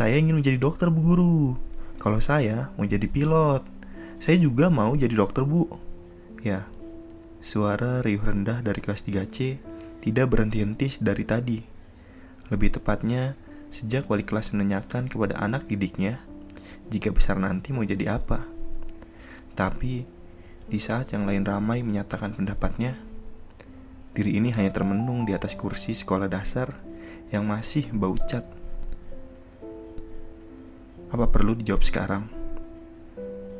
Saya ingin menjadi dokter bu guru. Kalau saya mau jadi pilot. Saya juga mau jadi dokter bu. Ya, suara riuh rendah dari kelas 3C tidak berhenti-henti dari tadi. Lebih tepatnya, sejak wali kelas menanyakan kepada anak didiknya jika besar nanti mau jadi apa. Tapi, di saat yang lain ramai menyatakan pendapatnya, diri ini hanya termenung di atas kursi sekolah dasar yang masih bau cat. Apa perlu dijawab sekarang?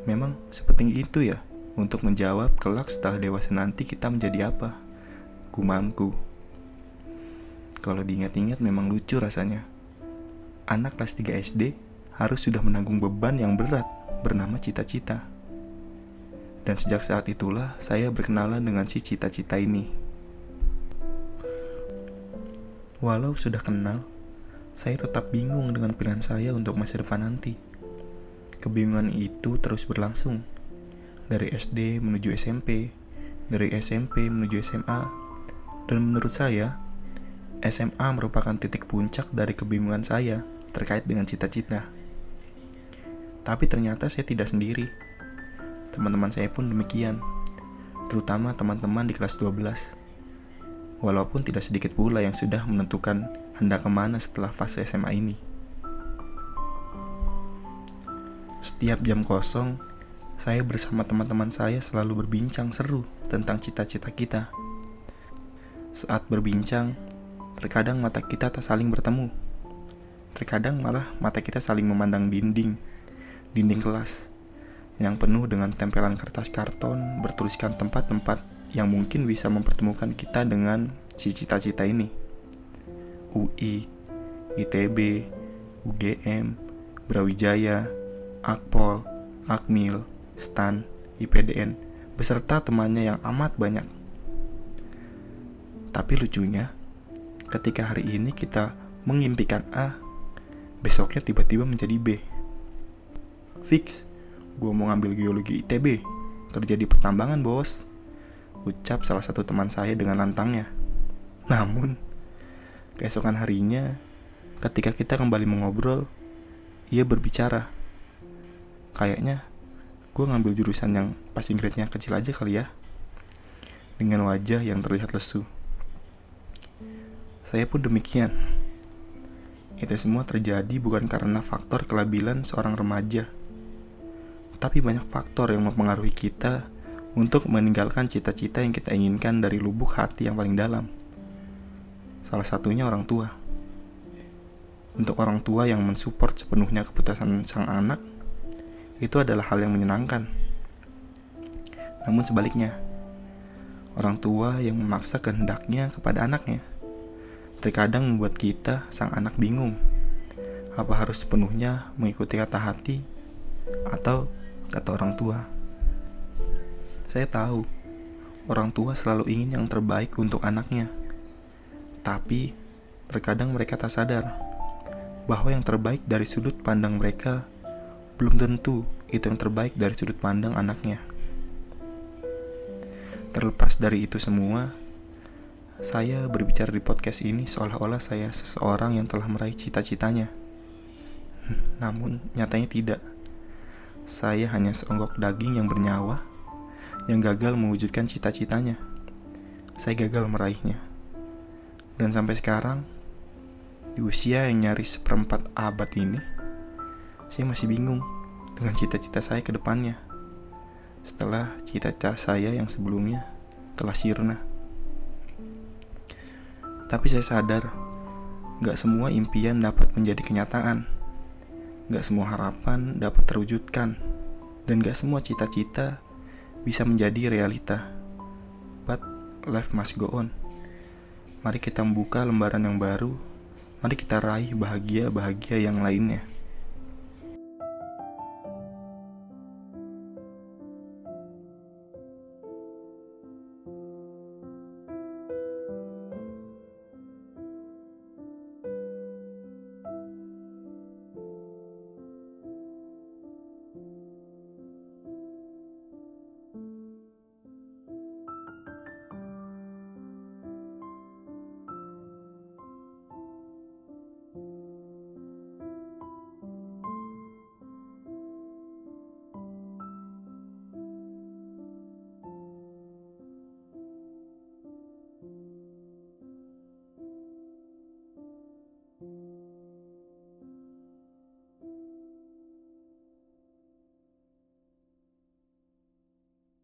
Memang sepenting itu ya untuk menjawab kelak setelah dewasa nanti kita menjadi apa? Gumamku. Kalau diingat-ingat memang lucu rasanya. Anak kelas 3 SD harus sudah menanggung beban yang berat bernama cita-cita. Dan sejak saat itulah saya berkenalan dengan si cita-cita ini. Walau sudah kenal, saya tetap bingung dengan pilihan saya untuk masa depan nanti. Kebingungan itu terus berlangsung. Dari SD menuju SMP, dari SMP menuju SMA, dan menurut saya, SMA merupakan titik puncak dari kebingungan saya terkait dengan cita-cita. Tapi ternyata saya tidak sendiri. Teman-teman saya pun demikian, terutama teman-teman di kelas 12. Walaupun tidak sedikit pula yang sudah menentukan hendak ke mana setelah fase SMA ini. Setiap jam kosong, saya bersama teman-teman saya selalu berbincang seru tentang cita-cita kita. Saat berbincang, terkadang mata kita tak saling bertemu. Terkadang malah mata kita saling memandang dinding, dinding kelas, yang penuh dengan tempelan kertas karton bertuliskan tempat-tempat yang mungkin bisa mempertemukan kita dengan si cita-cita ini. UI, ITB, UGM, Brawijaya, Akpol, Akmil, Stan, IPDN, beserta temannya yang amat banyak. Tapi lucunya, ketika hari ini kita mengimpikan A, besoknya tiba-tiba menjadi B. Fix, gue mau ngambil geologi ITB, kerja di pertambangan bos. Ucap salah satu teman saya dengan lantangnya. Namun, keesokan harinya, ketika kita kembali mengobrol, ia berbicara kayaknya gue ngambil jurusan yang passing grade-nya kecil aja kali ya. Dengan wajah yang terlihat lesu. Saya pun demikian. Itu semua terjadi bukan karena faktor kelabilan seorang remaja, tapi banyak faktor yang mempengaruhi kita untuk meninggalkan cita-cita yang kita inginkan dari lubuk hati yang paling dalam. Salah satunya orang tua. Untuk orang tua yang mensupport sepenuhnya keputusan sang anak, itu adalah hal yang menyenangkan. Namun sebaliknya, orang tua yang memaksa kehendaknya kepada anaknya terkadang membuat kita, sang anak, bingung. Apa harus sepenuhnya mengikuti kata hati atau kata orang tua? Saya tahu orang tua selalu ingin yang terbaik untuk anaknya, tapi terkadang mereka tak sadar bahwa yang terbaik dari sudut pandang mereka belum tentu itu yang terbaik dari sudut pandang anaknya. Terlepas dari itu semua, saya berbicara di podcast ini seolah-olah saya seseorang yang telah meraih cita-citanya. Namun, nyatanya tidak. Saya hanya seonggok daging yang bernyawa yang gagal mewujudkan cita-citanya. Saya gagal meraihnya. Dan sampai sekarang, di usia yang nyaris seperempat abad ini, saya masih bingung dengan cita-cita saya ke depannya. Setelah cita-cita saya yang sebelumnya telah sirna. Tapi saya sadar, gak semua impian dapat menjadi kenyataan. Gak semua harapan dapat terwujudkan. Dan gak semua cita-cita bisa menjadi realita. But life must go on. Mari kita membuka lembaran yang baru. Mari kita raih bahagia-bahagia yang lainnya.